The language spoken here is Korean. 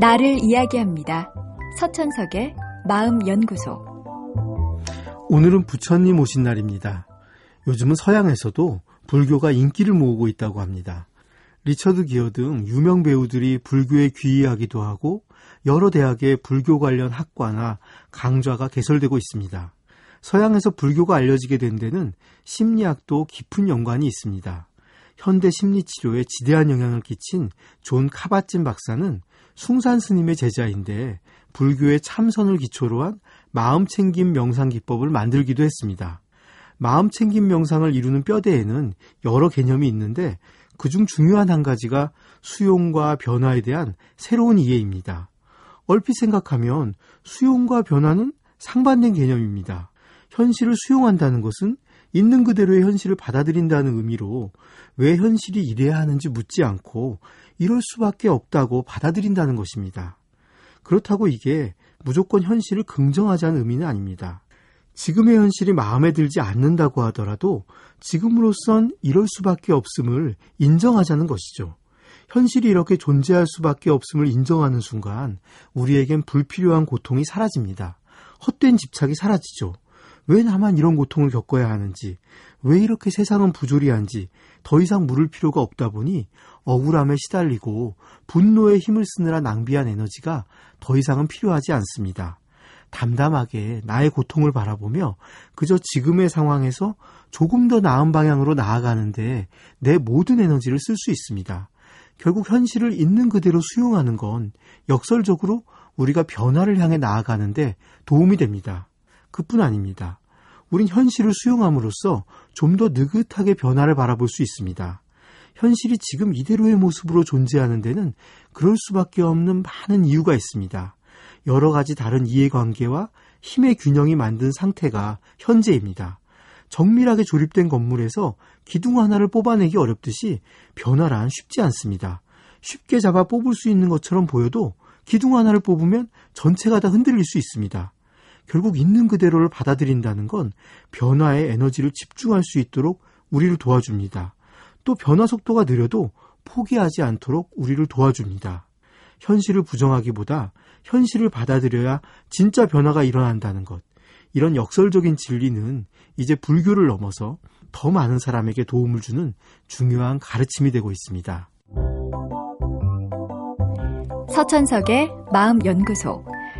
나를 이야기합니다. 서천석의 마음연구소. 오늘은 부처님 오신 날입니다. 요즘은 서양에서도 불교가 인기를 모으고 있다고 합니다. 리처드 기어 등 유명 배우들이 불교에 귀의하기도 하고 여러 대학에 불교 관련 학과나 강좌가 개설되고 있습니다. 서양에서 불교가 알려지게 된 데는 심리학도 깊은 연관이 있습니다. 현대 심리치료에 지대한 영향을 끼친 존 카바찐 박사는 숭산 스님의 제자인데 불교의 참선을 기초로 한 마음챙김 명상 기법을 만들기도 했습니다. 마음챙김 명상을 이루는 뼈대에는 여러 개념이 있는데 그중 중요한 한 가지가 수용과 변화에 대한 새로운 이해입니다. 얼핏 생각하면 수용과 변화는 상반된 개념입니다. 현실을 수용한다는 것은 있는 그대로의 현실을 받아들인다는 의미로 왜 현실이 이래야 하는지 묻지 않고 이럴 수밖에 없다고 받아들인다는 것입니다. 그렇다고 이게 무조건 현실을 긍정하자는 의미는 아닙니다. 지금의 현실이 마음에 들지 않는다고 하더라도 지금으로선 이럴 수밖에 없음을 인정하자는 것이죠. 현실이 이렇게 존재할 수밖에 없음을 인정하는 순간 우리에겐 불필요한 고통이 사라집니다. 헛된 집착이 사라지죠. 왜 나만 이런 고통을 겪어야 하는지, 왜 이렇게 세상은 부조리한지 더 이상 물을 필요가 없다 보니 억울함에 시달리고 분노에 힘을 쓰느라 낭비한 에너지가 더 이상은 필요하지 않습니다. 담담하게 나의 고통을 바라보며 그저 지금의 상황에서 조금 더 나은 방향으로 나아가는데 내 모든 에너지를 쓸 수 있습니다. 결국 현실을 있는 그대로 수용하는 건 역설적으로 우리가 변화를 향해 나아가는데 도움이 됩니다. 그뿐 아닙니다. 우린 현실을 수용함으로써 좀 더 느긋하게 변화를 바라볼 수 있습니다. 현실이 지금 이대로의 모습으로 존재하는 데는 그럴 수밖에 없는 많은 이유가 있습니다. 여러 가지 다른 이해관계와 힘의 균형이 만든 상태가 현재입니다. 정밀하게 조립된 건물에서 기둥 하나를 뽑아내기 어렵듯이 변화란 쉽지 않습니다. 쉽게 잡아 뽑을 수 있는 것처럼 보여도 기둥 하나를 뽑으면 전체가 다 흔들릴 수 있습니다. 결국 있는 그대로를 받아들인다는 건 변화에 에너지를 집중할 수 있도록 우리를 도와줍니다. 또 변화 속도가 느려도 포기하지 않도록 우리를 도와줍니다. 현실을 부정하기보다 현실을 받아들여야 진짜 변화가 일어난다는 것. 이런 역설적인 진리는 이제 불교를 넘어서 더 많은 사람에게 도움을 주는 중요한 가르침이 되고 있습니다. 서천석의 마음연구소.